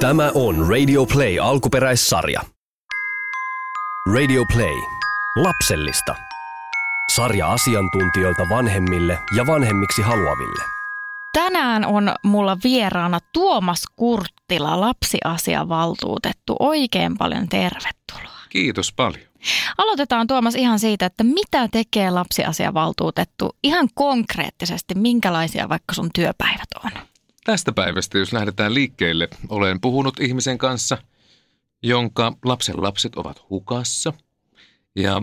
Tämä on Radio Play alkuperäissarja. Radio Play. Lapsellista. Sarja asiantuntijoilta vanhemmille ja vanhemmiksi haluaville. Tänään on mulla vieraana Tuomas Kurttila, lapsiasiavaltuutettu. Oikein paljon tervetuloa. Kiitos paljon. Aloitetaan Tuomas ihan siitä, että mitä tekee lapsiasiavaltuutettu ihan konkreettisesti, minkälaisia vaikka sun työpäivät on? Tästä päivästä, jos lähdetään liikkeelle, olen puhunut ihmisen kanssa, jonka lapsen lapset ovat hukassa ja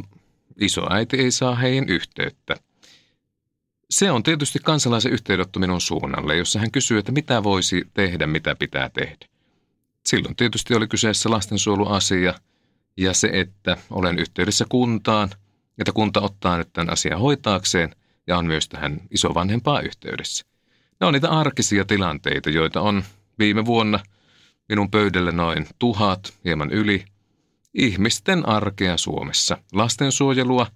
isoäiti ei saa heihin yhteyttä. Se on tietysti kansalaisen yhteydenotto minun suunnalle, jossa hän kysyy, että mitä voisi tehdä, mitä pitää tehdä. Silloin tietysti oli kyseessä lastensuojeluasia ja se, että olen yhteydessä kuntaan, että kunta ottaa nyt tämän asian hoitaakseen ja on myös tähän isovanhempaa yhteydessä. Ne on niitä arkisia tilanteita, joita on viime vuonna minun pöydällä noin tuhat, hieman yli, ihmisten arkea Suomessa. Lastensuojelua,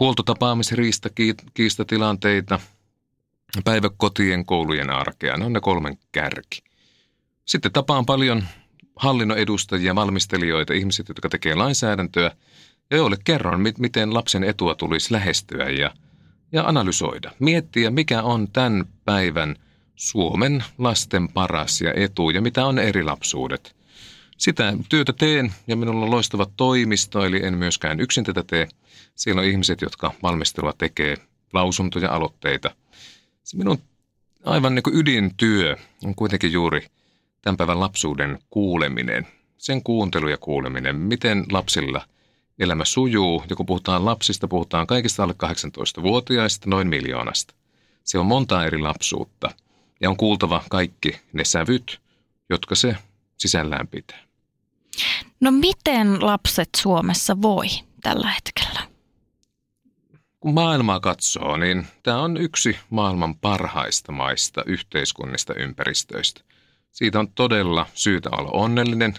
huoltotapaamis-riistakiistatilanteita, päiväkotien, koulujen arkea. Ne on ne kolmen kärki. Sitten tapaan paljon hallinnon edustajia, valmistelijoita, ihmiset, jotka tekee lainsäädäntöä ja joille kerron, miten lapsen etua tulisi lähestyä ja – ja analysoida, miettiä mikä on tämän päivän Suomen lasten paras ja etu ja mitä on eri lapsuudet. Sitä työtä teen ja minulla on loistava toimisto, eli en myöskään yksin tätä tee. Siellä on ihmiset, jotka valmistelua tekee, lausuntoja, aloitteita. Se minun aivan niin kuin ydintyö on kuitenkin juuri tämän päivän lapsuuden kuuleminen. Sen kuuntelu ja kuuleminen, miten lapsilla – elämä sujuu, ja kun puhutaan lapsista, puhutaan kaikista alle 18-vuotiaista, noin miljoonasta. Se on monta eri lapsuutta, ja on kuultava kaikki ne sävyt, jotka se sisällään pitää. No miten lapset Suomessa voi tällä hetkellä? Kun maailmaa katsoo, niin tämä on yksi maailman parhaista maista, yhteiskunnista, ympäristöistä. Siitä on todella syytä olla onnellinen,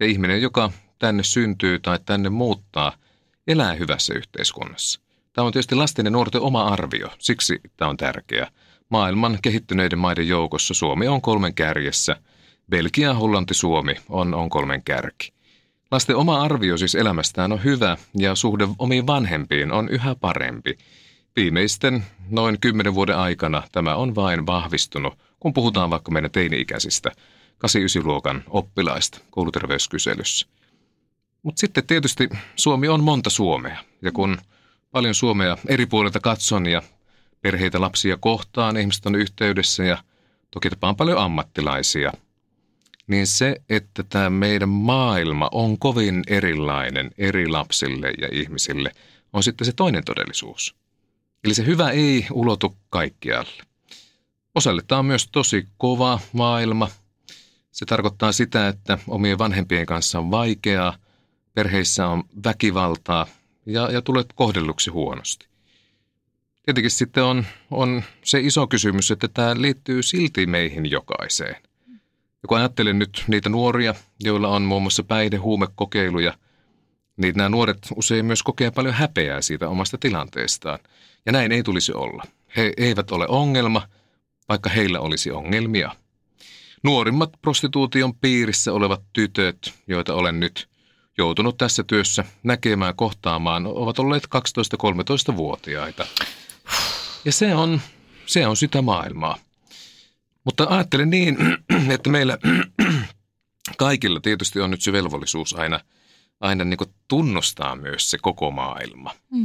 ja ihminen, joka tänne syntyy tai tänne muuttaa, elää hyvässä yhteiskunnassa. Tämä on tietysti lasten ja nuorten oma arvio, siksi tämä on tärkeä. Maailman kehittyneiden maiden joukossa Suomi on kolmen kärjessä. Belgia, Hollanti, Suomi on, on kolmen kärki. Lasten oma arvio siis elämästään on hyvä ja suhde omiin vanhempiin on yhä parempi. Viimeisten noin kymmenen vuoden aikana tämä on vain vahvistunut, kun puhutaan vaikka meidän teini-ikäisistä 8-9-luokan oppilaista kouluterveyskyselyssä. Mutta sitten tietysti Suomi on monta Suomea. Ja kun paljon Suomea eri puolilta katson ja perheitä, lapsia kohtaan, ihmiset on yhteydessä ja toki tapaan paljon ammattilaisia, niin se, että tämä meidän maailma on kovin erilainen eri lapsille ja ihmisille, on sitten se toinen todellisuus. Eli se hyvä ei ulotu kaikkialle. Osalle tämä on myös tosi kova maailma. Se tarkoittaa sitä, että omien vanhempien kanssa on vaikeaa – perheissä on väkivaltaa ja, ja tulet kohdelluksi huonosti. Tietenkin sitten on, on se iso kysymys, että tämä liittyy silti meihin jokaiseen. Ja kun ajattelen nyt niitä nuoria, joilla on muun muassa päihdehuumekokeiluja, niin nämä nuoret usein myös kokee paljon häpeää siitä omasta tilanteestaan. Ja näin ei tulisi olla. He eivät ole ongelma, vaikka heillä olisi ongelmia. Nuorimmat prostituution piirissä olevat tytöt, joita olen nyt joutunut tässä työssä näkemään, kohtaamaan, ovat olleet 12-13-vuotiaita. Ja se on, se on sitä maailmaa. Mutta ajattelen niin, että meillä kaikilla tietysti on nyt se velvollisuus aina, aina niin tunnustaa myös se koko maailma. Mm.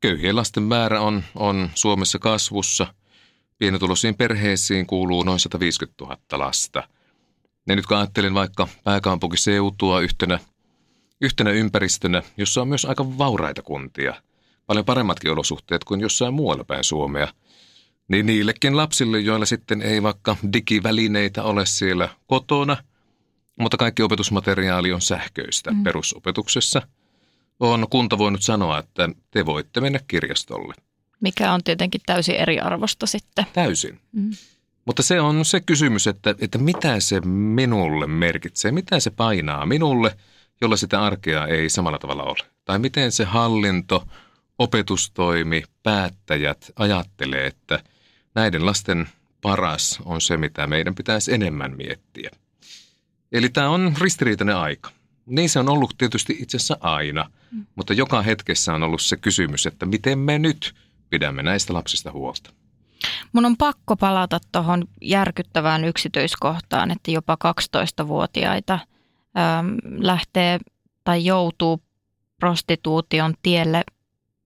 Köyhien lasten määrä on, on Suomessa kasvussa. Pienituloisiin perheisiin kuuluu noin 150 000 lasta. Ja nyt kun ajattelen vaikka pääkaupunkiseutua yhtenä yhtenä ympäristönä, jossa on myös aika vauraita kuntia, paljon paremmatkin olosuhteet kuin jossain muualla päin Suomea, niin niillekin lapsille, joilla sitten ei vaikka digivälineitä ole siellä kotona, mutta kaikki opetusmateriaali on sähköistä mm. perusopetuksessa, on kunta voinut sanoa, että te voitte mennä kirjastolle. Mikä on tietenkin täysin eriarvosta sitten. Täysin. Mm. Mutta se on se kysymys, että, että mitä se minulle merkitsee, mitä se painaa minulle – jolla sitä arkea ei samalla tavalla ole? Tai miten se hallinto, opetustoimi, päättäjät ajattelee, että näiden lasten paras on se, mitä meidän pitäisi enemmän miettiä. Eli tämä on ristiriitainen aika. Niin se on ollut tietysti itse asiassa aina, mm. mutta joka hetkessä on ollut se kysymys, että miten me nyt pidämme näistä lapsista huolta. Mun on pakko palata tuohon järkyttävään yksityiskohtaan, että jopa 12-vuotiaita äm, lähtee tai joutuu prostituution tielle.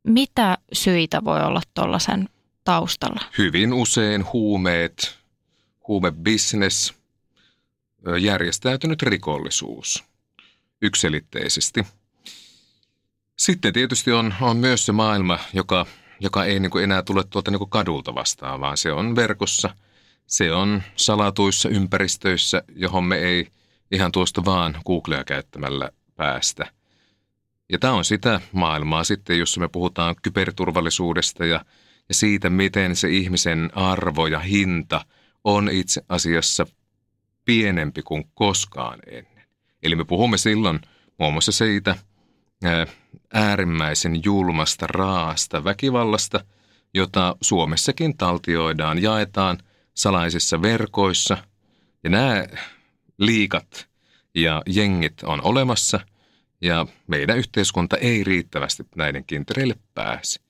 Mitä syitä voi olla tuollaisen taustalla? Hyvin usein huumeet, huumebisnes, järjestäytynyt rikollisuus yksilitteisesti. Sitten tietysti on, on myös se maailma, joka, joka ei niin kuin enää tule tuolta niin kuin kadulta vastaan, vaan se on verkossa. Se on salatuissa ympäristöissä, johon me ei ihan tuosta vaan Googlea käyttämällä päästä. Ja tämä on sitä maailmaa sitten, jossa me puhutaan kyberturvallisuudesta ja, ja siitä, miten se ihmisen arvo ja hinta on itse asiassa pienempi kuin koskaan ennen. Eli me puhumme silloin muun muassa siitä äärimmäisen julmasta, raasta väkivallasta, jota Suomessakin taltioidaan, jaetaan salaisissa verkoissa. Ja nämä liikat ja jengit on olemassa ja meidän yhteiskunta ei riittävästi näiden kintereille pääse.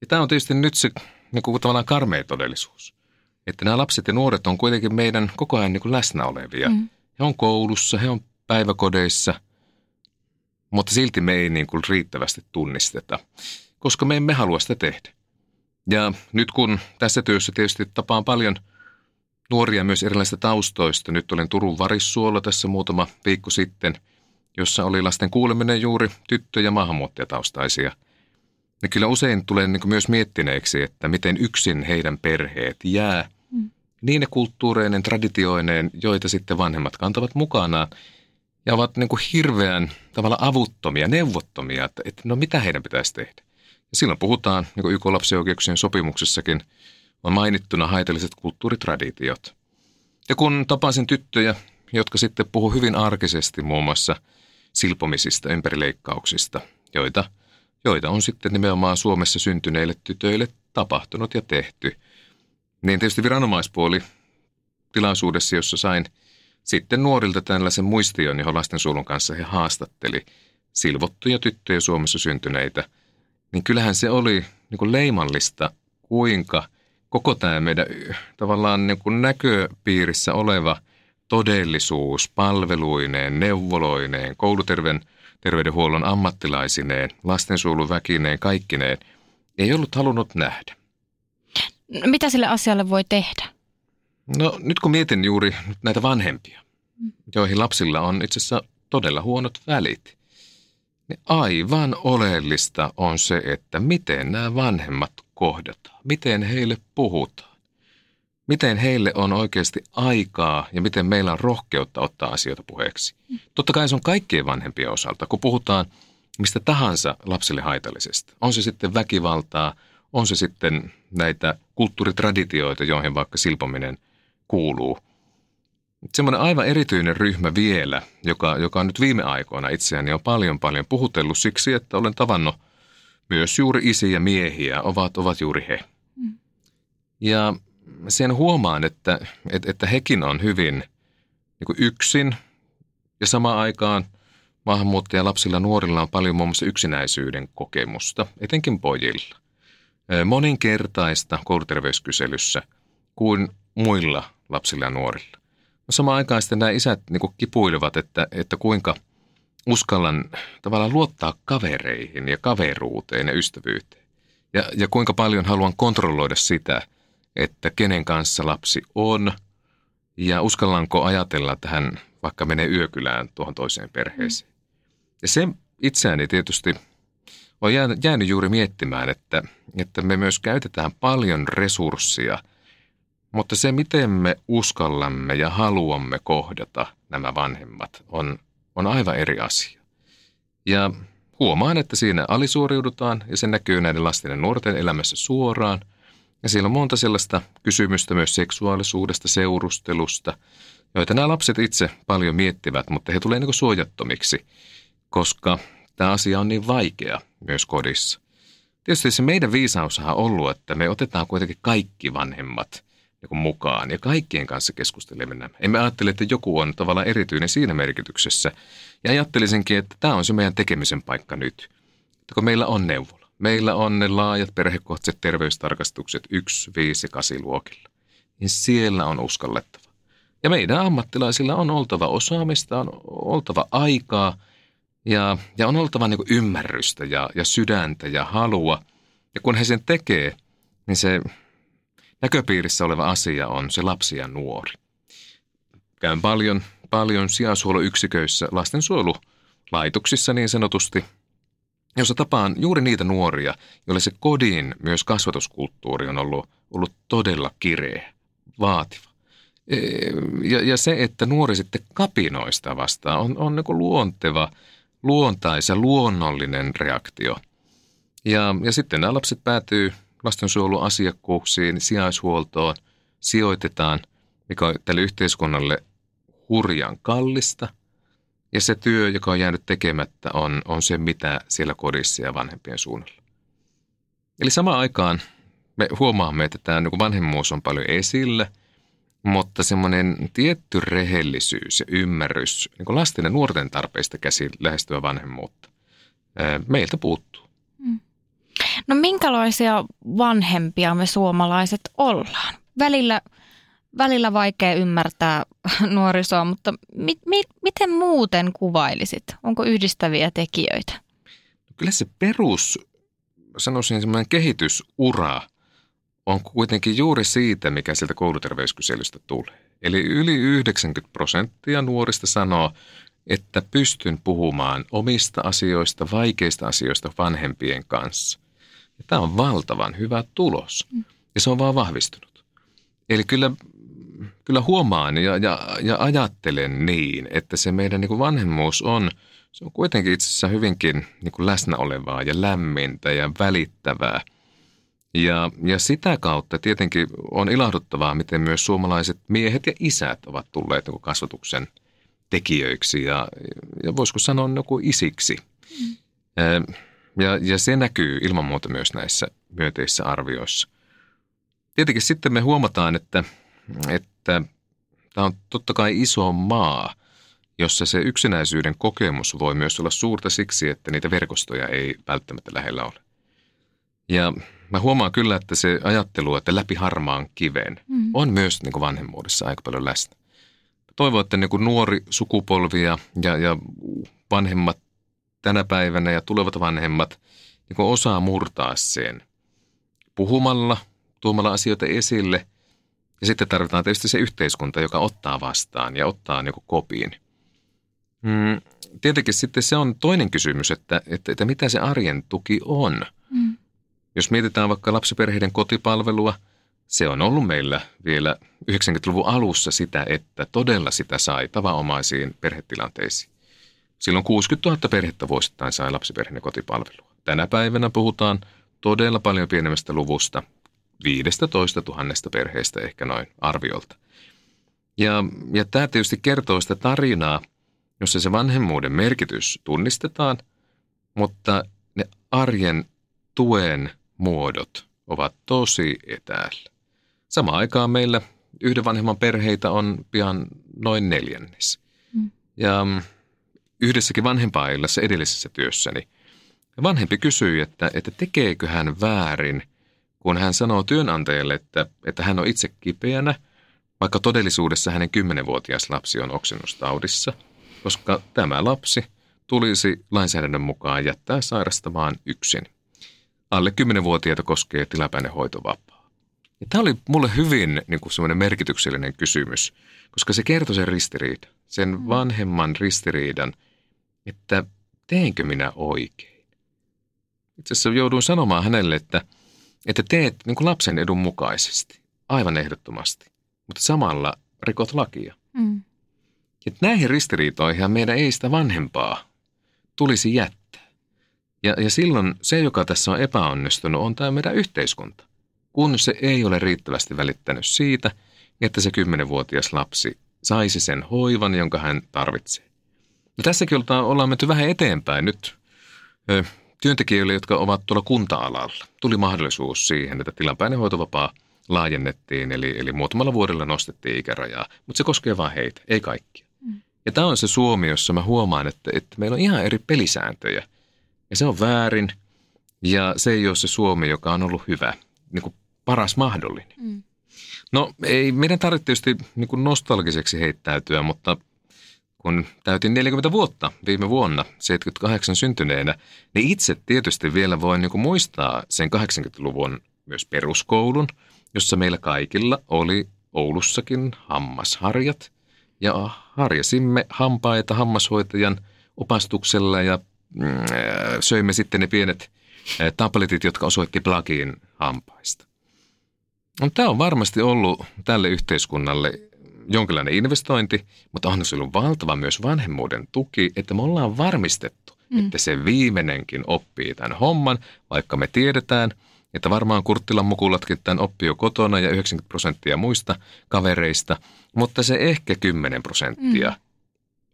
Ja tämä on tietysti nyt se niin kuin tavallaan karmea todellisuus. Että nämä lapset ja nuoret on kuitenkin meidän koko ajan niin kuin läsnä olevia. Mm. He on koulussa, he on päiväkodeissa, mutta silti me ei niin kuin riittävästi tunnisteta, koska me emme halua sitä tehdä. Ja nyt kun tässä työssä tietysti tapaan paljon – nuoria myös erilaisista taustoista. Nyt olen Turun Varissuolla tässä muutama viikko sitten, jossa oli lasten kuuleminen juuri tyttö- ja maahanmuuttajataustaisia. Ne kyllä usein tulee niin myös miettineeksi, että miten yksin heidän perheet jää mm. ne kulttuureineen, traditioineen, joita sitten vanhemmat kantavat mukanaan ja ovat niin kuin hirveän tavalla avuttomia, neuvottomia, että, että no mitä heidän pitäisi tehdä. Ja silloin puhutaan, niin kuin YK lapsioikeuksien sopimuksessakin – on mainittuna haitalliset kulttuuritraditiot. Ja kun tapasin tyttöjä, jotka sitten puhu hyvin arkisesti muun muassa silpomisista, ympärileikkauksista, joita, joita on sitten nimenomaan Suomessa syntyneille tytöille tapahtunut ja tehty, niin tietysti viranomaispuoli tilaisuudessa, jossa sain sitten nuorilta tällaisen muistion, johon lastensuojelun kanssa he haastatteli silvottuja tyttöjä Suomessa syntyneitä, niin kyllähän se oli niin kuin leimallista, kuinka – koko tämä meidän tavallaan niin kuin näköpiirissä oleva todellisuus palveluineen, neuvoloineen, kouluterveydenhuollon ammattilaisineen, lastensuojeluväkineen, kaikkineen, ei ollut halunnut nähdä. No, mitä sille asialle voi tehdä? No nyt kun mietin juuri näitä vanhempia, joihin lapsilla on itse asiassa todella huonot välit, niin aivan oleellista on se, että miten nämä vanhemmat kohdataan, miten heille puhutaan, miten heille on oikeasti aikaa ja miten meillä on rohkeutta ottaa asioita puheeksi. Totta kai se on kaikkien vanhempien osalta, kun puhutaan mistä tahansa lapsille haitallisesta. On se sitten väkivaltaa, on se sitten näitä kulttuuritraditioita, joihin vaikka silpominen kuuluu. Semmoinen aivan erityinen ryhmä vielä, joka, joka on nyt viime aikoina itseäni on paljon paljon puhutellut siksi, että olen tavannut – myös juuri isiä miehiä ovat, ovat juuri he. Mm. Ja sen huomaan, että, että, että hekin on hyvin niin yksin ja samaan aikaan maahanmuuttajalapsilla nuorilla on paljon muun muassa yksinäisyyden kokemusta, etenkin pojilla. Moninkertaista kouluterveyskyselyssä kuin muilla lapsilla ja nuorilla. Samaan aikaan sitten nämä isät niin kuin kipuilevat, että, että kuinka – uskallan tavallaan luottaa kavereihin ja kaveruuteen ja ystävyyteen. Ja, ja kuinka paljon haluan kontrolloida sitä, että kenen kanssa lapsi on ja uskallanko ajatella, että hän vaikka menee yökylään tuohon toiseen perheeseen. Ja se itseäni tietysti on jäänyt, jäänyt juuri miettimään, että, että me myös käytetään paljon resursseja, mutta se miten me uskallamme ja haluamme kohdata nämä vanhemmat on on aivan eri asia. Ja huomaan, että siinä alisuoriudutaan ja se näkyy näiden lasten ja nuorten elämässä suoraan. Ja siellä on monta sellaista kysymystä myös seksuaalisuudesta, seurustelusta, joita nämä lapset itse paljon miettivät, mutta he tulee niin suojattomiksi, koska tämä asia on niin vaikea myös kodissa. Tietysti se meidän viisaushan on ollut, että me otetaan kuitenkin kaikki vanhemmat niin mukaan ja kaikkien kanssa keskustelemme nämä. Emme ajattele, että joku on tavallaan erityinen siinä merkityksessä. Ja ajattelisinkin, että tämä on se meidän tekemisen paikka nyt. Että kun meillä on neuvola, meillä on ne laajat perhekohtaiset terveystarkastukset 1, 5 ja 8 luokilla, niin siellä on uskallettava. Ja meidän ammattilaisilla on oltava osaamista, on oltava aikaa ja, ja on oltava niin ymmärrystä ja, ja sydäntä ja halua. Ja kun he sen tekee, niin se näköpiirissä oleva asia on se lapsi ja nuori. Käyn paljon, paljon sijaishuolloyksiköissä, lastensuojelulaitoksissa niin sanotusti, jossa tapaan juuri niitä nuoria, joille se kodin myös kasvatuskulttuuri on ollut, ollut todella kireä, vaativa. E, ja, ja se, että nuori sitten kapinoista vastaan, on, on niin luonteva, luontaisa, luonnollinen reaktio. Ja, ja sitten nämä lapset päätyy lastensuojeluasiakkuuksiin, sijaishuoltoon, sijoitetaan, mikä on tälle yhteiskunnalle hurjan kallista. Ja se työ, joka on jäänyt tekemättä, on, on se, mitä siellä kodissa ja vanhempien suunnalla. Eli samaan aikaan me huomaamme, että tämä niin vanhemmuus on paljon esillä, mutta semmoinen tietty rehellisyys ja ymmärrys niin lasten ja nuorten tarpeista käsin lähestyä vanhemmuutta meiltä puuttuu. No minkälaisia vanhempia me suomalaiset ollaan? Välillä, välillä vaikea ymmärtää nuorisoa, mutta mi, mi, miten muuten kuvailisit? Onko yhdistäviä tekijöitä? Kyllä se perus, sanoisin semmoinen kehitysura on kuitenkin juuri siitä, mikä sieltä kouluterveyskyselystä tulee. Eli yli 90 prosenttia nuorista sanoo, että pystyn puhumaan omista asioista, vaikeista asioista vanhempien kanssa. Ja tämä on valtavan hyvä tulos ja se on vaan vahvistunut. Eli kyllä, kyllä huomaan ja, ja, ja ajattelen niin, että se meidän niin kuin vanhemmuus on, se on kuitenkin itse asiassa hyvinkin niin kuin läsnä olevaa ja lämmintä ja välittävää. Ja, ja sitä kautta tietenkin on ilahduttavaa, miten myös suomalaiset miehet ja isät ovat tulleet niin kasvatuksen tekijöiksi ja, ja voisiko sanoa joku isiksi. Mm. Ja, ja se näkyy ilman muuta myös näissä myönteisissä arvioissa. Tietenkin sitten me huomataan, että, että tämä on totta kai iso maa, jossa se yksinäisyyden kokemus voi myös olla suurta siksi, että niitä verkostoja ei välttämättä lähellä ole. Ja mä huomaan kyllä, että se ajattelu, että läpi harmaan kiven, mm. on myös niin kuin vanhemmuudessa aika paljon läsnä. Toivon, että niin kuin nuori sukupolvi ja, ja, ja vanhemmat tänä päivänä ja tulevat vanhemmat niin osaa murtaa sen puhumalla, tuomalla asioita esille. Ja sitten tarvitaan tietysti se yhteiskunta, joka ottaa vastaan ja ottaa niin kopiin. Mm, tietenkin sitten se on toinen kysymys, että, että, että mitä se arjen tuki on. Mm. Jos mietitään vaikka lapsiperheiden kotipalvelua, se on ollut meillä vielä 90-luvun alussa sitä, että todella sitä sai tavanomaisiin perhetilanteisiin. Silloin 60 000 perhettä vuosittain sai lapsiperheen kotipalvelua. Tänä päivänä puhutaan todella paljon pienemmästä luvusta, 15 000 perheestä ehkä noin arviolta. Ja, ja tämä tietysti kertoo sitä tarinaa, jossa se vanhemmuuden merkitys tunnistetaan, mutta ne arjen tuen muodot ovat tosi etäällä. Samaan aikaan meillä yhden vanhemman perheitä on pian noin neljännes. Mm. Ja yhdessäkin vanhempainillassa edellisessä työssäni vanhempi kysyi, että, että tekeekö hän väärin, kun hän sanoo työnantajalle, että, että hän on itse kipeänä, vaikka todellisuudessa hänen kymmenenvuotias lapsi on oksennustaudissa, koska tämä lapsi tulisi lainsäädännön mukaan jättää sairastamaan yksin. Alle kymmenenvuotiaita koskee tilapäinen hoitovapaa. Ja tämä oli mulle hyvin niin kuin semmoinen merkityksellinen kysymys, koska se kertoi sen ristiriidan, sen mm. vanhemman ristiriidan – että teenkö minä oikein. Itse asiassa jouduin sanomaan hänelle, että, että teet niin kuin lapsen edun mukaisesti, aivan ehdottomasti, mutta samalla rikot lakia. Mm. Ja näihin ristiriitoihin meidän ei sitä vanhempaa tulisi jättää. Ja, ja silloin se, joka tässä on epäonnistunut, on tämä meidän yhteiskunta, kun se ei ole riittävästi välittänyt siitä, että se kymmenenvuotias lapsi saisi sen hoivan, jonka hän tarvitsee. No tässäkin ollaan menty vähän eteenpäin nyt. Työntekijöille, jotka ovat tuolla kunta-alalla, tuli mahdollisuus siihen, että tilapäinen hoitovapaa laajennettiin, eli, eli muutamalla vuodella nostettiin ikärajaa, mutta se koskee vain heitä, ei kaikkia. Mm. Ja tämä on se Suomi, jossa mä huomaan, että, että meillä on ihan eri pelisääntöjä. Ja se on väärin, ja se ei ole se Suomi, joka on ollut hyvä, niin kuin paras mahdollinen. Mm. No ei meidän tarvitse tietysti niin nostalgiseksi heittäytyä, mutta kun täytin 40 vuotta viime vuonna, 78 syntyneenä, niin itse tietysti vielä voin niin kuin muistaa sen 80-luvun myös peruskoulun, jossa meillä kaikilla oli Oulussakin hammasharjat. Ja harjasimme hampaita hammashoitajan opastuksella ja mm, söimme sitten ne pienet tabletit, jotka osoitti plagiin hampaista. No, tämä on varmasti ollut tälle yhteiskunnalle jonkinlainen investointi, mutta on ollut valtava myös vanhemmuuden tuki, että me ollaan varmistettu, mm. että se viimeinenkin oppii tämän homman, vaikka me tiedetään, että varmaan Kurttilan mukulatkin tämän oppii jo kotona ja 90 prosenttia muista kavereista, mutta se ehkä 10 prosenttia mm.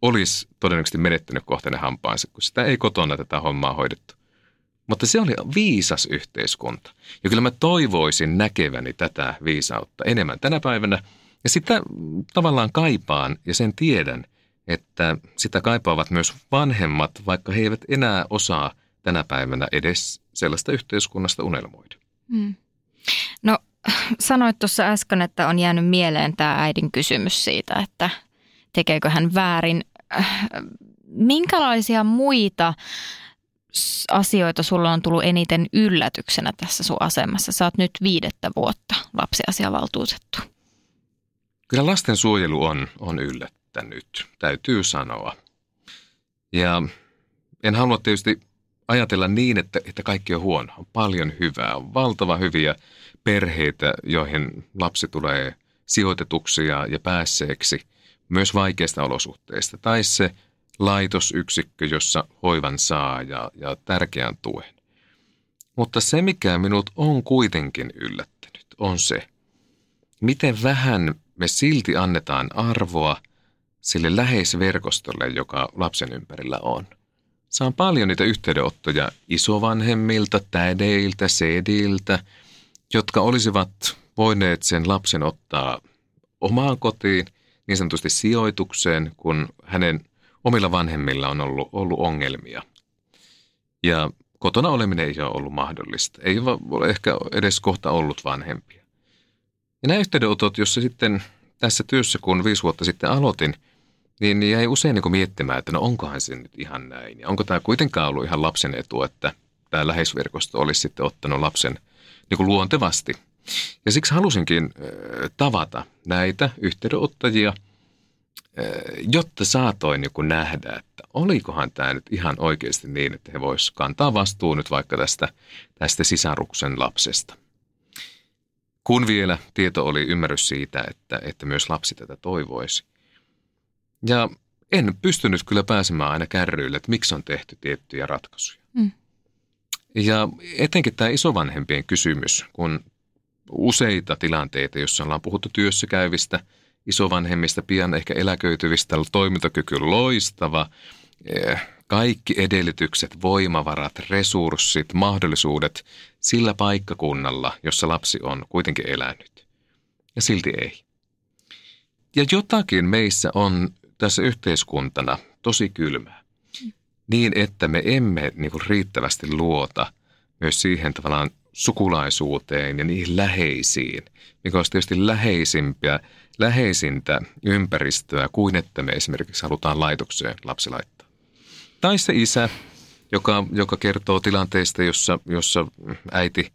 olisi todennäköisesti menettänyt kohteinen hampaansa, kun sitä ei kotona tätä hommaa hoidettu. Mutta se oli viisas yhteiskunta. Ja kyllä mä toivoisin näkeväni tätä viisautta enemmän tänä päivänä. Ja sitä tavallaan kaipaan ja sen tiedän, että sitä kaipaavat myös vanhemmat, vaikka he eivät enää osaa tänä päivänä edes sellaista yhteiskunnasta unelmoida. Hmm. No sanoit tuossa äsken, että on jäänyt mieleen tämä äidin kysymys siitä, että tekeekö hän väärin. Minkälaisia muita asioita sulla on tullut eniten yllätyksenä tässä sun asemassa? Sä oot nyt viidettä vuotta lapsiasiavaltuutettu. Kyllä lastensuojelu on, on yllättänyt, täytyy sanoa. Ja en halua tietysti ajatella niin, että, että kaikki on huono. On paljon hyvää, on valtava hyviä perheitä, joihin lapsi tulee sijoitetuksi ja, ja päässeeksi myös vaikeista olosuhteista. Tai se laitosyksikkö, jossa hoivan saa ja, ja tärkeän tuen. Mutta se, mikä minut on kuitenkin yllättänyt, on se, miten vähän me silti annetaan arvoa sille läheisverkostolle, joka lapsen ympärillä on. Saan paljon niitä yhteydenottoja isovanhemmilta, tädeiltä, sediltä, jotka olisivat voineet sen lapsen ottaa omaan kotiin, niin sanotusti sijoitukseen, kun hänen omilla vanhemmilla on ollut, ollut ongelmia. Ja kotona oleminen ei ole ollut mahdollista. Ei ole ehkä edes kohta ollut vanhempia. Ja nämä yhteydenotot, jossa sitten tässä työssä, kun viisi vuotta sitten aloitin, niin jäi usein niin miettimään, että no onkohan se nyt ihan näin. Ja onko tämä kuitenkaan ollut ihan lapsen etu, että tämä läheisverkosto olisi sitten ottanut lapsen niin kuin luontevasti. Ja siksi halusinkin tavata näitä yhteydenottajia – jotta saatoin niin nähdä, että olikohan tämä nyt ihan oikeasti niin, että he voisivat kantaa vastuun nyt vaikka tästä, tästä sisaruksen lapsesta. Kun vielä tieto oli ymmärrys siitä, että, että myös lapsi tätä toivoisi. Ja en pystynyt kyllä pääsemään aina kärryille, että miksi on tehty tiettyjä ratkaisuja. Mm. Ja etenkin tämä isovanhempien kysymys, kun useita tilanteita, joissa ollaan puhuttu työssä käyvistä – isovanhemmista, pian ehkä eläköityvistä, toimintakyky loistava, eh, kaikki edellytykset, voimavarat, resurssit, mahdollisuudet sillä paikkakunnalla, jossa lapsi on kuitenkin elänyt. Ja silti ei. Ja jotakin meissä on tässä yhteiskuntana tosi kylmää. Niin, että me emme niin kuin riittävästi luota myös siihen tavallaan sukulaisuuteen ja niihin läheisiin, mikä olisi tietysti läheisimpiä läheisintä ympäristöä kuin että me esimerkiksi halutaan laitokseen lapsi laittaa. Tai se isä, joka, joka kertoo tilanteista, jossa, jossa äiti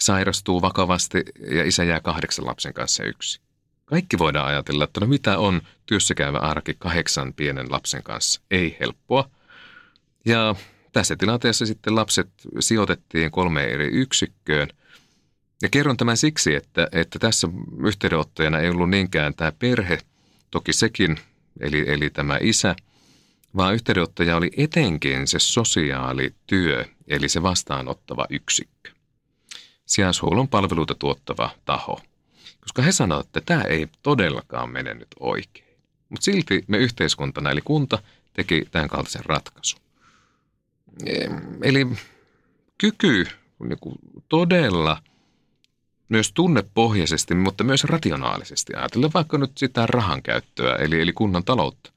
sairastuu vakavasti ja isä jää kahdeksan lapsen kanssa yksi. Kaikki voidaan ajatella, että no mitä on työssäkäyvä arki kahdeksan pienen lapsen kanssa. Ei helppoa. Ja tässä tilanteessa sitten lapset sijoitettiin kolmeen eri yksikköön – ja kerron tämän siksi, että, että tässä yhteydenottajana ei ollut niinkään tämä perhe, toki sekin, eli, eli tämä isä, vaan yhteydenottaja oli etenkin se sosiaalityö, eli se vastaanottava yksikkö. Sijaishuollon palveluita tuottava taho. Koska he sanoivat, että tämä ei todellakaan mene nyt oikein. Mutta silti me yhteiskuntana, eli kunta, teki tämän kaltaisen ratkaisun. Eli kyky niin todella – myös tunnepohjaisesti, mutta myös rationaalisesti ajatellen vaikka nyt sitä rahan käyttöä, eli, eli kunnan taloutta.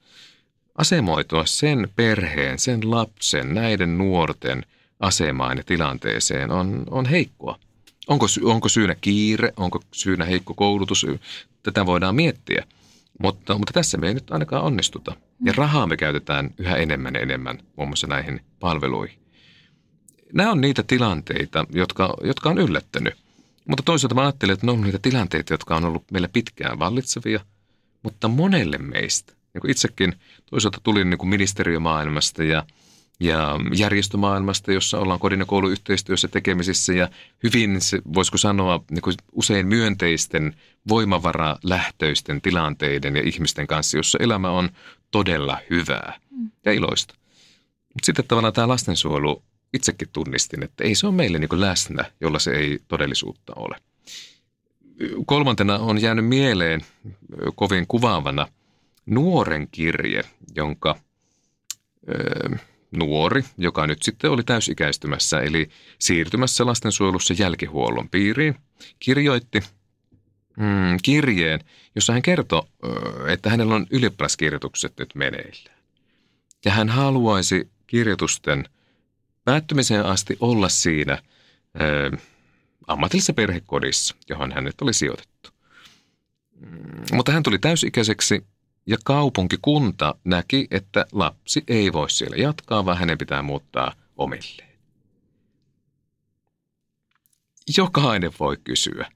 Asemoitua sen perheen, sen lapsen, näiden nuorten asemaan ja tilanteeseen on, on heikkoa. Onko, onko syynä kiire, onko syynä heikko koulutus, tätä voidaan miettiä. Mutta, mutta tässä me ei nyt ainakaan onnistuta. Ja mm. rahaa me käytetään yhä enemmän ja enemmän muun muassa näihin palveluihin. Nämä on niitä tilanteita, jotka, jotka on yllättänyt. Mutta toisaalta mä ajattelen, että ne on niitä tilanteita, jotka on ollut meillä pitkään vallitsevia, mutta monelle meistä, niin itsekin toisaalta tulin niin kuin ministeriömaailmasta ja, ja järjestömaailmasta, jossa ollaan kodin ja kouluyhteistyössä tekemisissä ja hyvin, se, voisiko sanoa, niin kuin usein myönteisten voimavaralähtöisten tilanteiden ja ihmisten kanssa, jossa elämä on todella hyvää ja iloista. Mutta sitten tavallaan tämä lastensuojelu itsekin tunnistin, että ei se ole meille niin läsnä, jolla se ei todellisuutta ole. Kolmantena on jäänyt mieleen kovin kuvaavana nuoren kirje, jonka ö, nuori, joka nyt sitten oli täysikäistymässä, eli siirtymässä lastensuojelussa jälkihuollon piiriin, kirjoitti mm, kirjeen, jossa hän kertoi, että hänellä on ylioppilaskirjoitukset nyt meneillään. Ja hän haluaisi kirjoitusten päättymiseen asti olla siinä ö, ammatillisessa perhekodissa, johon hänet oli sijoitettu. Mm, mutta hän tuli täysikäiseksi ja kaupunkikunta näki, että lapsi ei voi siellä jatkaa, vaan hänen pitää muuttaa omilleen. Jokainen voi kysyä,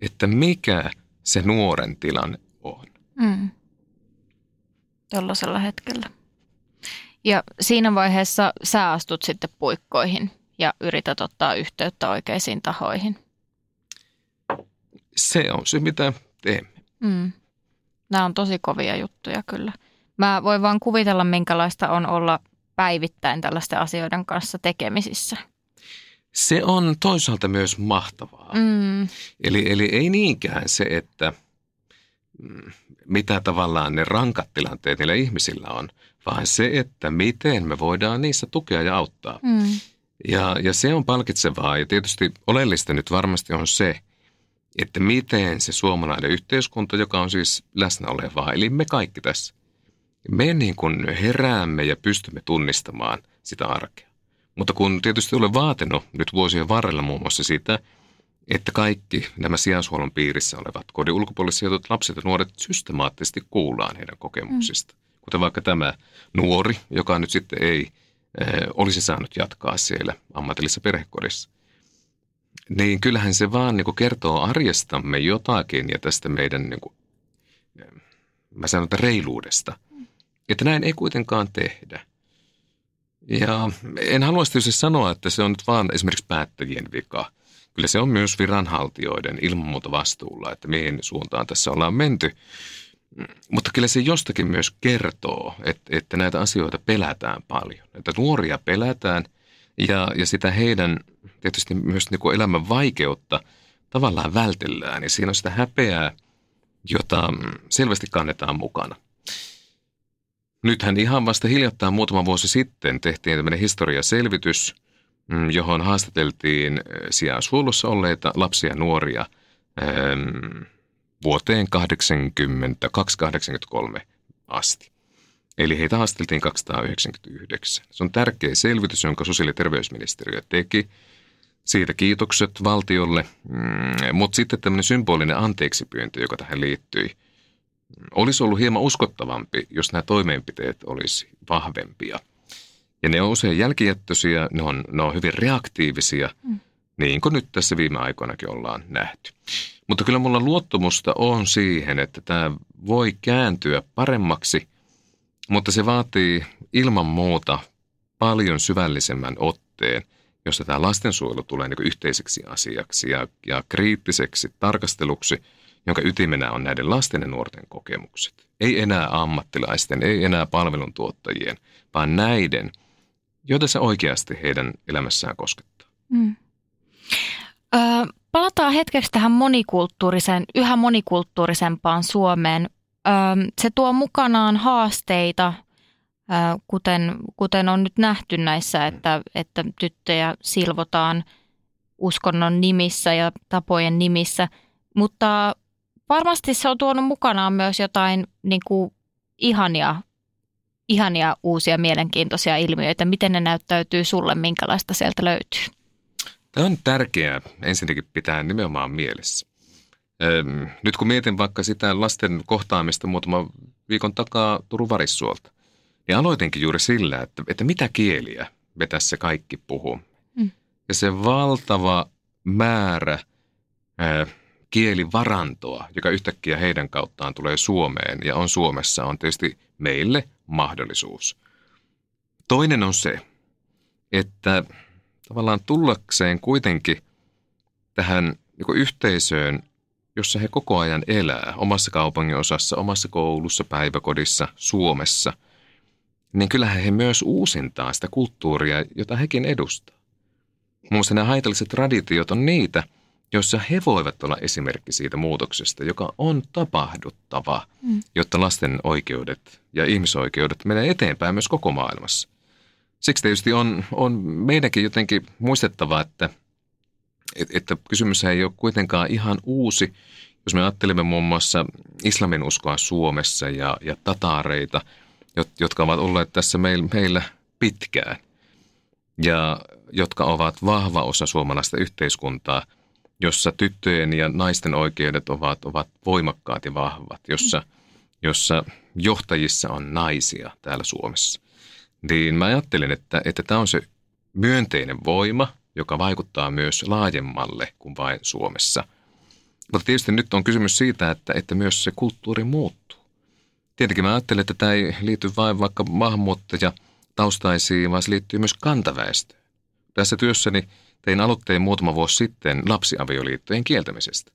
että mikä se nuoren tilanne on. Mm. Tällaisella hetkellä. Ja siinä vaiheessa sä astut sitten puikkoihin ja yrität ottaa yhteyttä oikeisiin tahoihin. Se on se, mitä teemme. Mm. Nämä on tosi kovia juttuja kyllä. Mä voin vaan kuvitella, minkälaista on olla päivittäin tällaisten asioiden kanssa tekemisissä. Se on toisaalta myös mahtavaa. Mm. Eli, eli ei niinkään se, että mm, mitä tavallaan ne rankat tilanteet niillä ihmisillä on, vaan se, että miten me voidaan niissä tukea ja auttaa. Mm. Ja, ja se on palkitsevaa ja tietysti oleellista nyt varmasti on se, että miten se suomalainen yhteiskunta, joka on siis läsnä olevaa, eli me kaikki tässä, me niin kuin heräämme ja pystymme tunnistamaan sitä arkea. Mutta kun tietysti olen vaatinut nyt vuosien varrella muun muassa sitä, että kaikki nämä sijaishuollon piirissä olevat kodin ulkopuolella sijoitut lapset ja nuoret systemaattisesti kuullaan heidän kokemuksista. Mm. Kuten vaikka tämä nuori, joka nyt sitten ei eh, olisi saanut jatkaa siellä ammatillisessa perhekodissa niin kyllähän se vaan niin kertoo arjestamme jotakin ja tästä meidän, niin kuin, mä sanon, että reiluudesta. Että näin ei kuitenkaan tehdä. Ja en halua tietysti sanoa, että se on nyt vaan esimerkiksi päättäjien vika. Kyllä se on myös viranhaltijoiden ilman muuta vastuulla, että mihin suuntaan tässä ollaan menty. Mutta kyllä se jostakin myös kertoo, että, että näitä asioita pelätään paljon. Että nuoria pelätään ja, ja sitä heidän tietysti myös niin kuin elämän vaikeutta tavallaan vältellään ja siinä on sitä häpeää, jota selvästi kannetaan mukana. Nythän ihan vasta hiljattain muutama vuosi sitten tehtiin tämmöinen historiaselvitys, mm, johon haastateltiin sijaishuollossa olleita lapsia ja nuoria vuoteen 82-83 asti. Eli heitä haasteltiin 299. Se on tärkeä selvitys, jonka sosiaali- ja terveysministeriö teki siitä kiitokset valtiolle, mm, mutta sitten tämmöinen symbolinen anteeksipyyntö, joka tähän liittyi, olisi ollut hieman uskottavampi, jos nämä toimenpiteet olisi vahvempia. Ja ne on usein jälkijättöisiä, ne on, ne on hyvin reaktiivisia, mm. niin kuin nyt tässä viime aikoinakin ollaan nähty. Mutta kyllä mulla luottamusta on siihen, että tämä voi kääntyä paremmaksi, mutta se vaatii ilman muuta paljon syvällisemmän otteen – jossa tämä lastensuojelu tulee niin yhteiseksi asiaksi ja, ja kriittiseksi tarkasteluksi, jonka ytimenä on näiden lasten ja nuorten kokemukset. Ei enää ammattilaisten, ei enää palveluntuottajien, vaan näiden, joita se oikeasti heidän elämässään koskettaa. Mm. Ö, palataan hetkeksi tähän monikulttuuriseen, yhä monikulttuurisempaan Suomeen. Se tuo mukanaan haasteita – kuten, kuten on nyt nähty näissä, että, että tyttöjä silvotaan uskonnon nimissä ja tapojen nimissä, mutta varmasti se on tuonut mukanaan myös jotain niin kuin ihania, ihania uusia mielenkiintoisia ilmiöitä. Miten ne näyttäytyy sulle, minkälaista sieltä löytyy? Tämä on tärkeää ensinnäkin pitää nimenomaan mielessä. Nyt kun mietin vaikka sitä lasten kohtaamista muutama viikon takaa Turun Varissuolta, niin aloitinkin juuri sillä, että, että mitä kieliä me tässä kaikki puhuu. Mm. Ja se valtava määrä ää, kielivarantoa, joka yhtäkkiä heidän kauttaan tulee Suomeen ja on Suomessa, on tietysti meille mahdollisuus. Toinen on se, että tavallaan tullakseen kuitenkin tähän niin yhteisöön, jossa he koko ajan elää, omassa kaupungin osassa, omassa koulussa, päiväkodissa, Suomessa, niin kyllähän he myös uusintaa sitä kulttuuria, jota hekin edustaa. Muun muassa nämä haitalliset traditiot on niitä, joissa he voivat olla esimerkki siitä muutoksesta, joka on tapahduttava, mm. jotta lasten oikeudet ja ihmisoikeudet menee eteenpäin myös koko maailmassa. Siksi tietysti on, on meidänkin jotenkin muistettava, että, että kysymys ei ole kuitenkaan ihan uusi. Jos me ajattelemme muun muassa islamin uskoa Suomessa ja, ja tataareita, jotka ovat olleet tässä meillä pitkään ja jotka ovat vahva osa suomalaista yhteiskuntaa, jossa tyttöjen ja naisten oikeudet ovat, ovat voimakkaat ja vahvat, jossa, jossa johtajissa on naisia täällä Suomessa niin mä ajattelin, että, että tämä on se myönteinen voima, joka vaikuttaa myös laajemmalle kuin vain Suomessa. Mutta tietysti nyt on kysymys siitä, että, että myös se kulttuuri muuttuu. Tietenkin mä ajattelen, että tämä ei liity vain vaikka maahanmuuttaja taustaisiin, vaan se liittyy myös kantaväestöön. Tässä työssäni tein aloitteen muutama vuosi sitten lapsiavioliittojen kieltämisestä.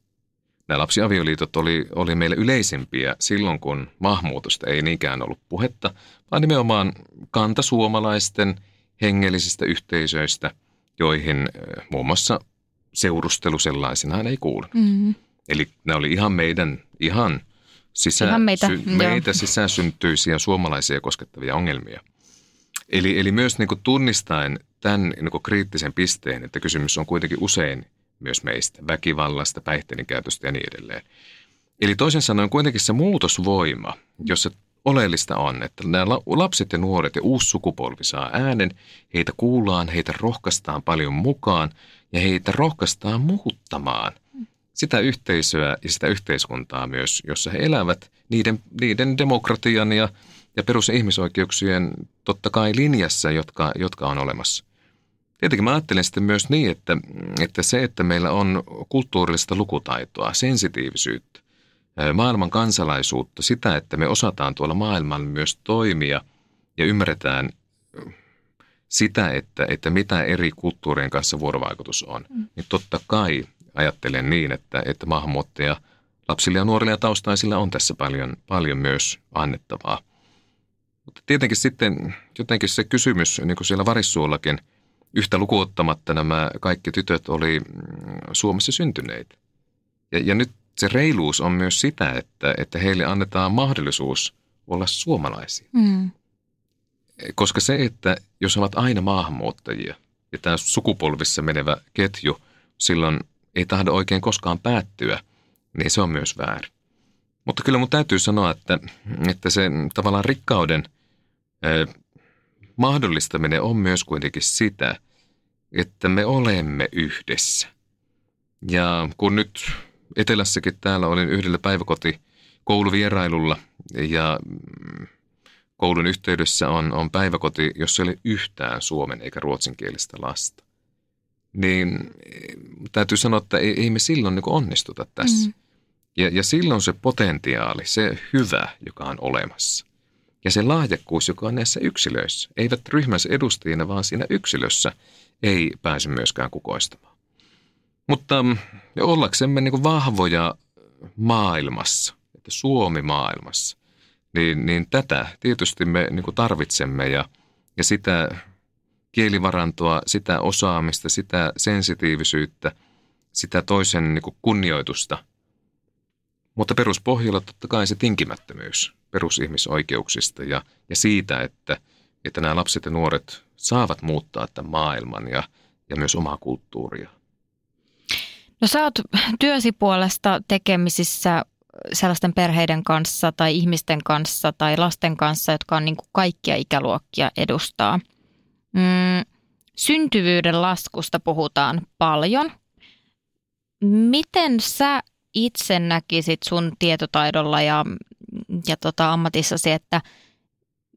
Nämä lapsiavioliitot oli, oli meille yleisimpiä silloin, kun maahanmuutosta ei niinkään ollut puhetta, vaan nimenomaan kanta suomalaisten hengellisistä yhteisöistä, joihin muun muassa seurustelu sellaisenaan ei kuulu. Mm-hmm. Eli ne oli ihan meidän, ihan, sisä, ihan meitä, sy, meitä sisäsyntyisiä suomalaisia koskettavia ongelmia. Eli, eli myös niin kuin tunnistaen tämän niin kuin kriittisen pisteen, että kysymys on kuitenkin usein myös meistä, väkivallasta, päihteiden käytöstä ja niin edelleen. Eli toisin sanoen kuitenkin se muutosvoima, jossa oleellista on, että nämä lapset ja nuoret ja uusi sukupolvi saa äänen, heitä kuullaan, heitä rohkaistaan paljon mukaan ja heitä rohkaistaan muuttamaan sitä yhteisöä ja sitä yhteiskuntaa myös, jossa he elävät niiden, niiden demokratian ja, ja perus- ja ihmisoikeuksien totta kai linjassa, jotka, jotka on olemassa. Tietenkin mä ajattelen sitten myös niin, että, että se, että meillä on kulttuurillista lukutaitoa, sensitiivisyyttä, maailman kansalaisuutta, sitä, että me osataan tuolla maailmalla myös toimia ja ymmärretään sitä, että, että mitä eri kulttuurien kanssa vuorovaikutus on, mm. niin totta kai ajattelen niin, että, että maahanmuuttaja lapsilla ja nuorilla ja taustaisilla on tässä paljon, paljon myös annettavaa. Mutta tietenkin sitten jotenkin se kysymys, niin kuin siellä Varissuollakin – Yhtä lukuottamatta nämä kaikki tytöt oli mm, Suomessa syntyneitä. Ja, ja nyt se reiluus on myös sitä, että, että heille annetaan mahdollisuus olla suomalaisia. Mm. Koska se, että jos ovat aina maahanmuuttajia ja tämä sukupolvissa menevä ketju silloin ei tahdo oikein koskaan päättyä, niin se on myös väärin. Mutta kyllä mun täytyy sanoa, että, että se tavallaan rikkauden mahdollistaminen on myös kuitenkin sitä, että me olemme yhdessä. Ja kun nyt etelässäkin täällä olin yhdellä päiväkoti kouluvierailulla ja koulun yhteydessä on, on päiväkoti, jossa ei ole yhtään suomen eikä ruotsinkielistä lasta. Niin täytyy sanoa, että ei, ei me silloin niin onnistuta tässä. Mm. Ja, ja silloin se potentiaali, se hyvä, joka on olemassa, ja se lahjakkuus, joka on näissä yksilöissä, eivät ryhmässä edustajina, vaan siinä yksilössä, ei pääse myöskään kukoistamaan. Mutta mm, ollaksemme niin vahvoja maailmassa, että Suomi maailmassa, niin, niin tätä tietysti me niin tarvitsemme ja, ja sitä kielivarantoa, sitä osaamista, sitä sensitiivisyyttä, sitä toisen niin kunnioitusta. Mutta peruspohjalla totta kai se tinkimättömyys perusihmisoikeuksista ja, ja siitä, että, että nämä lapset ja nuoret saavat muuttaa tämän maailman ja, ja myös omaa kulttuuria. No sä oot työsi puolesta tekemisissä sellaisten perheiden kanssa tai ihmisten kanssa tai lasten kanssa, jotka on niin kuin kaikkia ikäluokkia edustaa. Mm, syntyvyyden laskusta puhutaan paljon. Miten sä itse näkisit sun tietotaidolla ja, ja tota ammatissasi, että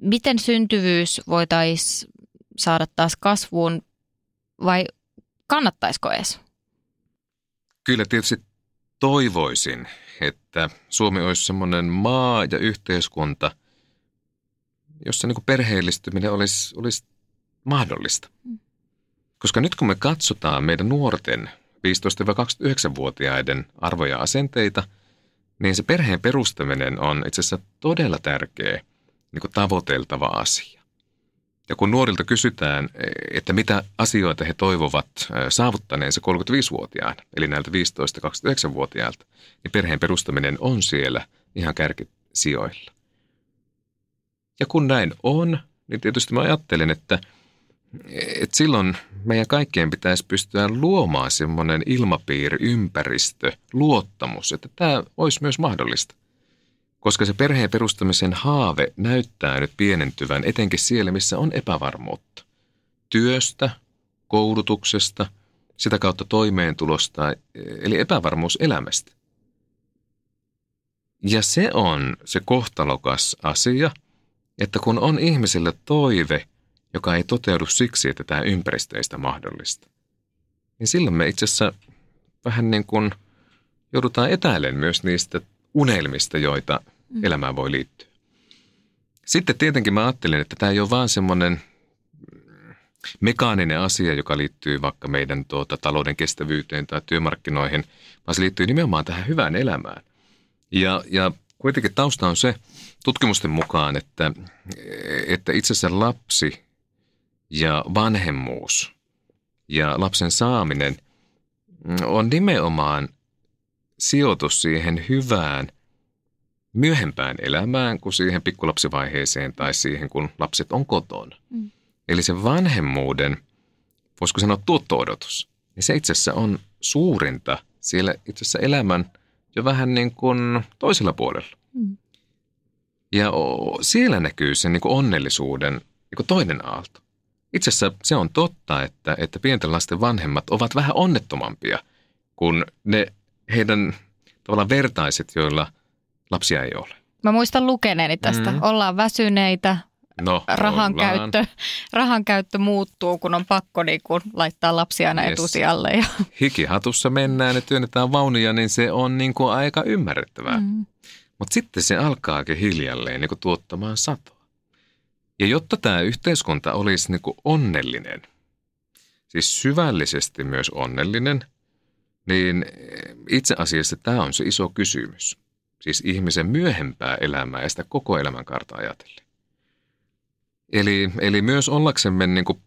miten syntyvyys voitaisiin saada taas kasvuun vai kannattaisiko edes? Kyllä tietysti toivoisin, että Suomi olisi semmoinen maa ja yhteiskunta, jossa niin perheellistyminen olisi, olisi mahdollista. Mm. Koska nyt kun me katsotaan meidän nuorten 15-29-vuotiaiden arvoja asenteita, niin se perheen perustaminen on itse asiassa todella tärkeä niin tavoiteltava asia. Ja kun nuorilta kysytään, että mitä asioita he toivovat saavuttaneensa 35-vuotiaana, eli näiltä 15-29-vuotiailta, niin perheen perustaminen on siellä ihan kärkisijoilla. Ja kun näin on, niin tietysti mä ajattelen, että, että silloin meidän kaikkien pitäisi pystyä luomaan semmoinen ilmapiiri, ympäristö, luottamus, että tämä olisi myös mahdollista koska se perheen perustamisen haave näyttää nyt pienentyvän etenkin siellä, missä on epävarmuutta. Työstä, koulutuksesta, sitä kautta toimeentulosta, eli epävarmuus elämästä. Ja se on se kohtalokas asia, että kun on ihmisille toive, joka ei toteudu siksi, että tämä ympäristöistä mahdollista, niin silloin me itse asiassa vähän niin kuin joudutaan etäilemään myös niistä unelmista, joita mm. elämään voi liittyä. Sitten tietenkin mä ajattelin, että tämä ei ole vaan semmoinen mekaaninen asia, joka liittyy vaikka meidän tuota, talouden kestävyyteen tai työmarkkinoihin, vaan se liittyy nimenomaan tähän hyvään elämään. Ja, ja kuitenkin tausta on se tutkimusten mukaan, että, että itse asiassa lapsi ja vanhemmuus ja lapsen saaminen on nimenomaan sijoitus siihen hyvään myöhempään elämään kuin siihen pikkulapsivaiheeseen tai siihen, kun lapset on kotona. Mm. Eli se vanhemmuuden, voisiko sanoa tuotto-odotus, niin se itse asiassa on suurinta siellä itse asiassa elämän jo vähän niin kuin toisella puolella. Mm. Ja siellä näkyy se niin kuin onnellisuuden niin kuin toinen aalto. Itse asiassa se on totta, että, että pienten lasten vanhemmat ovat vähän onnettomampia kuin ne heidän tavallaan vertaiset, joilla lapsia ei ole. Mä muistan lukeneeni tästä. Mm. Ollaan väsyneitä, No, rahan, käyttö, rahan käyttö muuttuu, kun on pakko niin kun laittaa lapsia aina yes. etusijalle. Ja. Hikihatussa mennään ja työnnetään vaunuja, niin se on niin kuin aika ymmärrettävää. Mm. Mutta sitten se alkaakin hiljalleen niin kuin tuottamaan satoa. Ja jotta tämä yhteiskunta olisi niin kuin onnellinen, siis syvällisesti myös onnellinen, niin itse asiassa tämä on se iso kysymys siis ihmisen myöhempää elämää ja sitä koko elämänkaarta ajatellen. Eli, eli myös ollaksemme niin kuin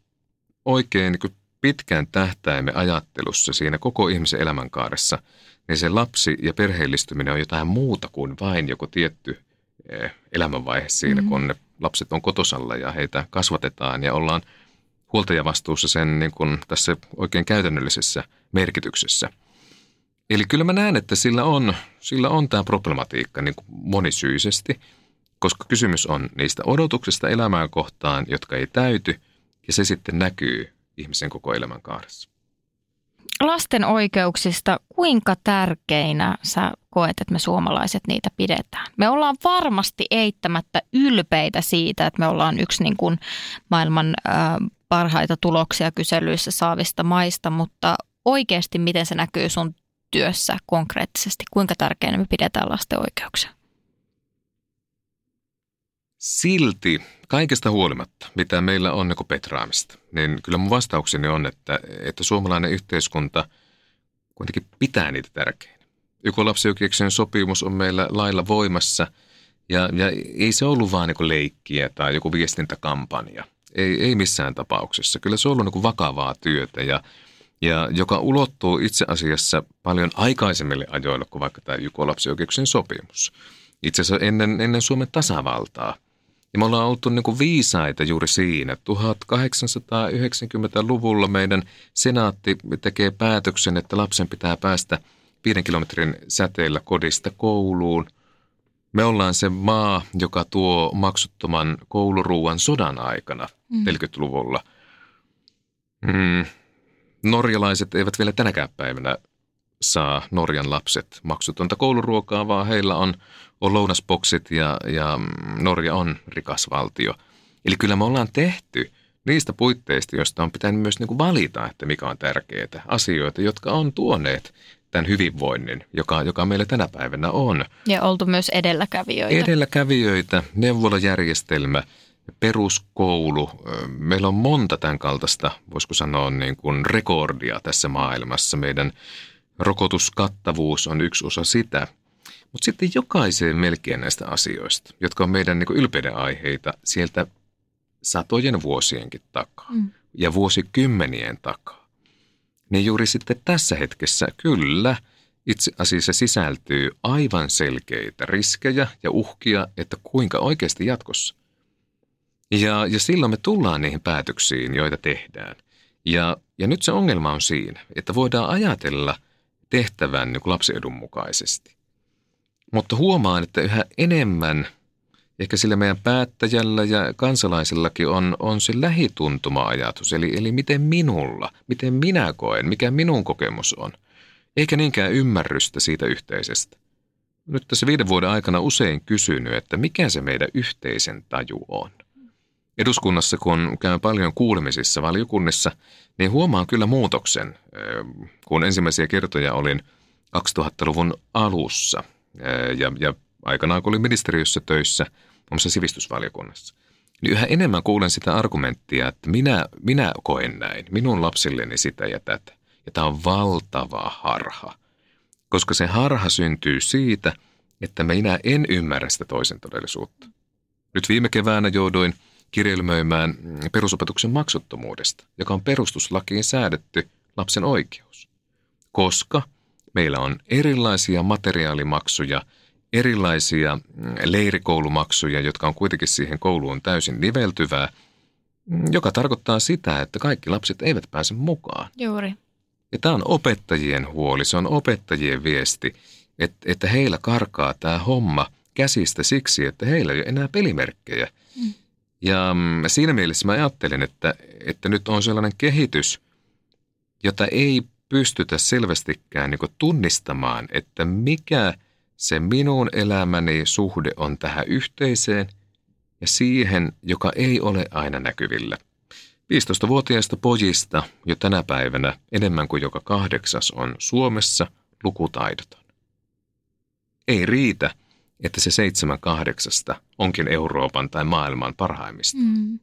oikein niin kuin pitkän tähtäimen ajattelussa siinä koko ihmisen elämänkaaressa, niin se lapsi ja perheellistyminen on jotain muuta kuin vain joku tietty eh, elämänvaihe siinä, mm-hmm. kun ne lapset on kotosalla ja heitä kasvatetaan ja ollaan huoltajavastuussa sen niin kuin tässä oikein käytännöllisessä merkityksessä – Eli kyllä mä näen, että sillä on, sillä on tämä problematiikka niin kuin monisyisesti, koska kysymys on niistä odotuksista elämää kohtaan, jotka ei täyty, ja se sitten näkyy ihmisen koko elämän kaaressa. Lasten oikeuksista, kuinka tärkeinä sä koet, että me suomalaiset niitä pidetään? Me ollaan varmasti eittämättä ylpeitä siitä, että me ollaan yksi niin kuin maailman äh, parhaita tuloksia kyselyissä saavista maista, mutta oikeasti miten se näkyy sun työssä konkreettisesti? Kuinka tärkeänä me pidetään lasten oikeuksia? Silti, kaikesta huolimatta, mitä meillä on niin petraamista, niin kyllä mun vastaukseni on, että, että suomalainen yhteiskunta kuitenkin pitää niitä tärkeinä. YK lapsioikeuksien sopimus on meillä lailla voimassa ja, ja ei se ollut vaan niin leikkiä tai joku viestintäkampanja. Ei, ei missään tapauksessa. Kyllä se on ollut niin vakavaa työtä ja ja joka ulottuu itse asiassa paljon aikaisemmille ajoille kuin vaikka tämä YK lapsioikeuksien sopimus. Itse asiassa ennen, ennen Suomen tasavaltaa Ja me ollaan oltu niin kuin viisaita juuri siinä. 1890-luvulla meidän senaatti tekee päätöksen, että lapsen pitää päästä viiden kilometrin säteellä kodista kouluun. Me ollaan se maa, joka tuo maksuttoman kouluruuan sodan aikana mm. 40-luvulla. Mm. Norjalaiset eivät vielä tänäkään päivänä saa Norjan lapset maksutonta kouluruokaa, vaan heillä on, on lounasboksit ja, ja Norja on rikas valtio. Eli kyllä me ollaan tehty niistä puitteista, joista on pitänyt myös niin kuin valita, että mikä on tärkeää. Asioita, jotka on tuoneet tämän hyvinvoinnin, joka, joka meillä tänä päivänä on. Ja oltu myös edelläkävijöitä. Edelläkävijöitä, neuvolajärjestelmä, peruskoulu. Meillä on monta tämän kaltaista, voisiko sanoa, niin kuin rekordia tässä maailmassa. Meidän rokotuskattavuus on yksi osa sitä. Mutta sitten jokaiseen melkein näistä asioista, jotka on meidän niin ylpeyden aiheita sieltä satojen vuosienkin takaa mm. ja vuosikymmenien takaa, niin juuri sitten tässä hetkessä kyllä itse asiassa sisältyy aivan selkeitä riskejä ja uhkia, että kuinka oikeasti jatkossa. Ja, ja silloin me tullaan niihin päätöksiin, joita tehdään. Ja, ja nyt se ongelma on siinä, että voidaan ajatella – tehtävän niin lapsen edun mukaisesti. Mutta huomaan, että yhä enemmän ehkä sillä meidän päättäjällä ja kansalaisillakin on, on se lähituntuma-ajatus, eli, eli miten minulla, miten minä koen, mikä minun kokemus on, eikä niinkään ymmärrystä siitä yhteisestä. Nyt tässä viiden vuoden aikana usein kysynyt, että mikä se meidän yhteisen taju on. Eduskunnassa, kun käyn paljon kuulemisissa valiokunnissa, niin huomaan kyllä muutoksen, kun ensimmäisiä kertoja olin 2000-luvun alussa ja, ja aikanaan kun olin ministeriössä töissä, muun sivistysvaliokunnassa. Niin yhä enemmän kuulen sitä argumenttia, että minä, minä koen näin, minun lapsilleni sitä ja tätä. Ja tämä on valtava harha, koska se harha syntyy siitä, että minä en ymmärrä sitä toisen todellisuutta. Nyt viime keväänä jouduin – kirjelmöimään perusopetuksen maksuttomuudesta, joka on perustuslakiin säädetty lapsen oikeus. Koska meillä on erilaisia materiaalimaksuja, erilaisia leirikoulumaksuja, jotka on kuitenkin siihen kouluun täysin niveltyvää, joka tarkoittaa sitä, että kaikki lapset eivät pääse mukaan. Juuri. Ja tämä on opettajien huoli, se on opettajien viesti, että, että heillä karkaa tämä homma käsistä siksi, että heillä ei ole enää pelimerkkejä. Mm. Ja mm, siinä mielessä mä ajattelin, että, että nyt on sellainen kehitys, jota ei pystytä selvästikään niin tunnistamaan, että mikä se minun elämäni suhde on tähän yhteiseen ja siihen, joka ei ole aina näkyvillä. 15-vuotiaista pojista jo tänä päivänä enemmän kuin joka kahdeksas on Suomessa lukutaidoton. Ei riitä, että se seitsemän kahdeksasta onkin Euroopan tai maailman parhaimmista. Mm.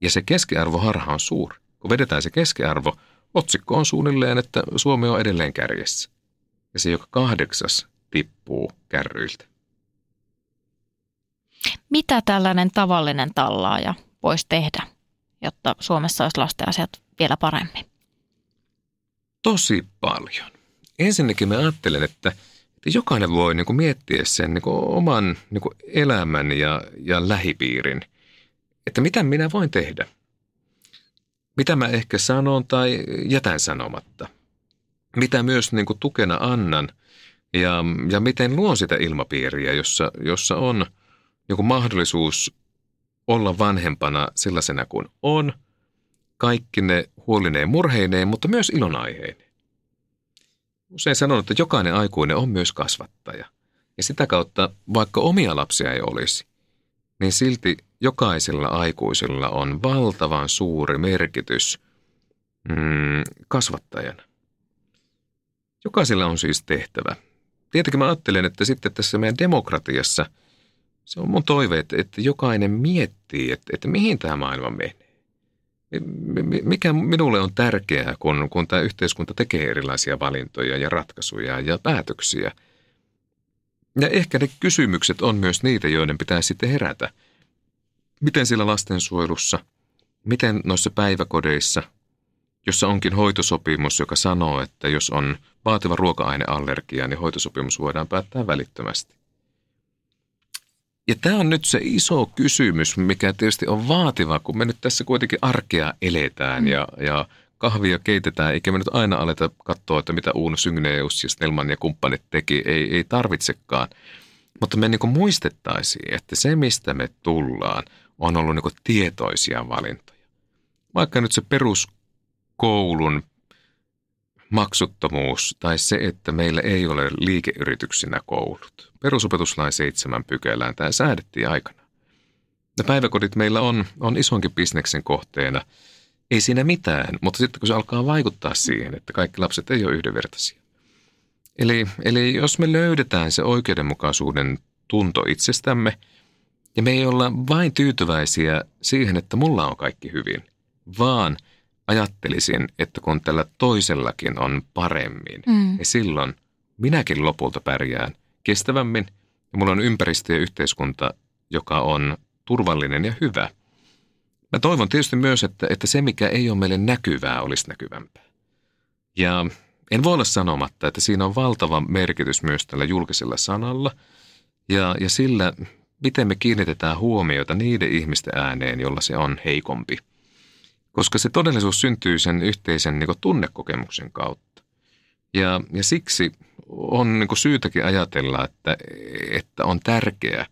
Ja se keskiarvoharha on suuri. Kun vedetään se keskiarvo, otsikko on suunnilleen, että Suomi on edelleen kärjessä. Ja se joka kahdeksas tippuu kärryiltä. Mitä tällainen tavallinen tallaaja voisi tehdä, jotta Suomessa olisi lasten asiat vielä paremmin? Tosi paljon. Ensinnäkin mä ajattelen, että – jokainen voi niin kuin miettiä sen niin kuin oman niin kuin elämän ja, ja lähipiirin, että mitä minä voin tehdä. Mitä mä ehkä sanon tai jätän sanomatta. Mitä myös niin kuin tukena annan ja, ja miten luon sitä ilmapiiriä, jossa, jossa on niin kuin mahdollisuus olla vanhempana sellaisena kuin on, kaikki ne huolineen murheineen, mutta myös ilonaiheineen. Usein sanon, että jokainen aikuinen on myös kasvattaja. Ja sitä kautta, vaikka omia lapsia ei olisi, niin silti jokaisella aikuisella on valtavan suuri merkitys mm, kasvattajana. Jokaisella on siis tehtävä. Tietenkin mä ajattelen, että sitten tässä meidän demokratiassa se on mun toive, että, että jokainen miettii, että, että mihin tämä maailma menee mikä minulle on tärkeää, kun, kun tämä yhteiskunta tekee erilaisia valintoja ja ratkaisuja ja päätöksiä. Ja ehkä ne kysymykset on myös niitä, joiden pitää sitten herätä. Miten sillä lastensuojelussa, miten noissa päiväkodeissa, jossa onkin hoitosopimus, joka sanoo, että jos on vaativa ruoka-aineallergia, niin hoitosopimus voidaan päättää välittömästi. Ja tämä on nyt se iso kysymys, mikä tietysti on vaativa, kun me nyt tässä kuitenkin arkea eletään mm. ja, ja kahvia keitetään, eikä me nyt aina aleta katsoa, että mitä Uuno Syngneus ja Snellman ja kumppanit teki, ei, ei tarvitsekaan. Mutta me niin muistettaisiin, että se mistä me tullaan on ollut niin tietoisia valintoja. Vaikka nyt se peruskoulun maksuttomuus tai se, että meillä ei ole liikeyrityksinä koulut. Perusopetuslain seitsemän pykälään tämä säädettiin aikana. Ja päiväkodit meillä on, on isonkin bisneksen kohteena. Ei siinä mitään, mutta sitten kun se alkaa vaikuttaa siihen, että kaikki lapset ei ole yhdenvertaisia. Eli, eli jos me löydetään se oikeudenmukaisuuden tunto itsestämme, ja me ei olla vain tyytyväisiä siihen, että mulla on kaikki hyvin, vaan – ajattelisin, että kun tällä toisellakin on paremmin, mm. ja silloin minäkin lopulta pärjään kestävämmin, ja mulla on ympäristö ja yhteiskunta, joka on turvallinen ja hyvä. Mä toivon tietysti myös, että, että se, mikä ei ole meille näkyvää, olisi näkyvämpää. Ja en voi olla sanomatta, että siinä on valtava merkitys myös tällä julkisella sanalla ja, ja sillä, miten me kiinnitetään huomiota niiden ihmisten ääneen, jolla se on heikompi – koska se todellisuus syntyy sen yhteisen niin tunnekokemuksen kautta. Ja, ja siksi on niin syytäkin ajatella, että, että on tärkeää,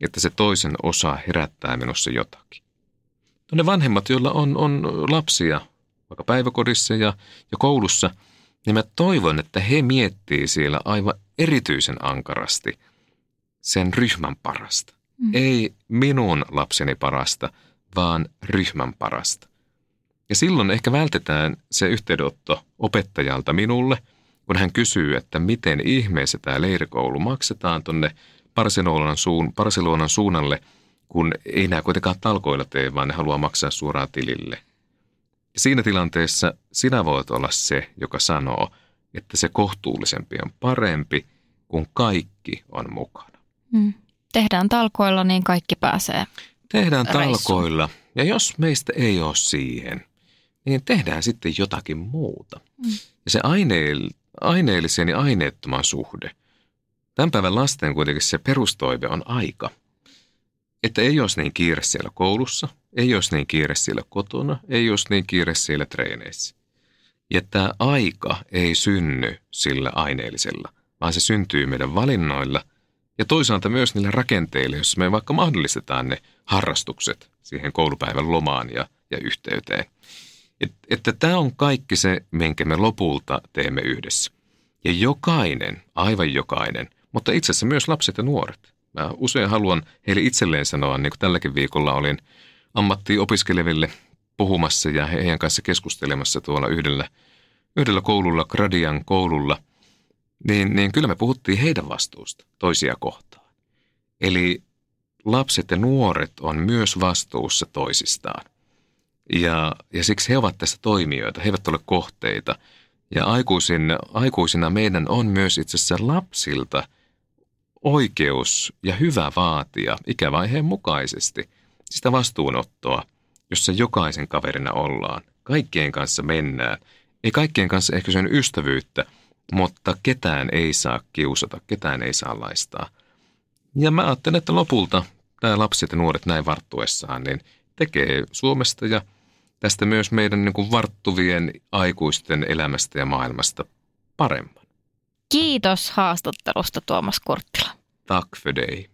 että se toisen osa herättää minussa jotakin. No ne vanhemmat, joilla on, on lapsia vaikka päiväkodissa ja, ja koulussa, niin mä toivon, että he miettii siellä aivan erityisen ankarasti sen ryhmän parasta. Mm. Ei minun lapseni parasta, vaan ryhmän parasta. Ja silloin ehkä vältetään se yhteydenotto opettajalta minulle, kun hän kysyy, että miten ihmeessä tämä leirikoulu maksetaan tuonne Barcelonan, suun, Barcelonan suunnalle, kun ei nämä kuitenkaan talkoilla tee, vaan ne haluaa maksaa suoraan tilille. Siinä tilanteessa sinä voit olla se, joka sanoo, että se kohtuullisempi on parempi, kun kaikki on mukana. Mm. Tehdään talkoilla, niin kaikki pääsee Tehdään reissuun. talkoilla. Ja jos meistä ei ole siihen, niin tehdään sitten jotakin muuta. Mm. Ja se aineel, aineellisen ja aineettoman suhde. Tämän päivän lasten kuitenkin se perustoive on aika. Että ei olisi niin kiire siellä koulussa, ei olisi niin kiire siellä kotona, ei olisi niin kiire siellä treeneissä. Ja tämä aika ei synny sillä aineellisella, vaan se syntyy meidän valinnoilla ja toisaalta myös niillä rakenteilla, jos me vaikka mahdollistetaan ne harrastukset siihen koulupäivän lomaan ja, ja yhteyteen. Et, että tämä on kaikki se, minkä me lopulta teemme yhdessä. Ja jokainen, aivan jokainen, mutta itse asiassa myös lapset ja nuoret. Mä usein haluan heille itselleen sanoa, niin kuin tälläkin viikolla olin ammattiopiskeleville puhumassa ja heidän kanssa keskustelemassa tuolla yhdellä, yhdellä koululla, Gradian koululla, niin, niin kyllä me puhuttiin heidän vastuusta toisia kohtaan. Eli lapset ja nuoret on myös vastuussa toisistaan. Ja, ja siksi he ovat tässä toimijoita, he eivät ole kohteita. Ja aikuisin, aikuisina meidän on myös itse asiassa lapsilta oikeus ja hyvä vaatia ikävaiheen mukaisesti sitä vastuunottoa, jossa jokaisen kaverina ollaan. Kaikkien kanssa mennään. Ei kaikkien kanssa ehkä sen ystävyyttä, mutta ketään ei saa kiusata, ketään ei saa laistaa. Ja mä ajattelen, että lopulta tämä lapset ja nuoret näin varttuessaan, niin tekee Suomesta ja tästä myös meidän niin kuin varttuvien aikuisten elämästä ja maailmasta paremman. Kiitos haastattelusta Tuomas Kurttila. Tack för dig.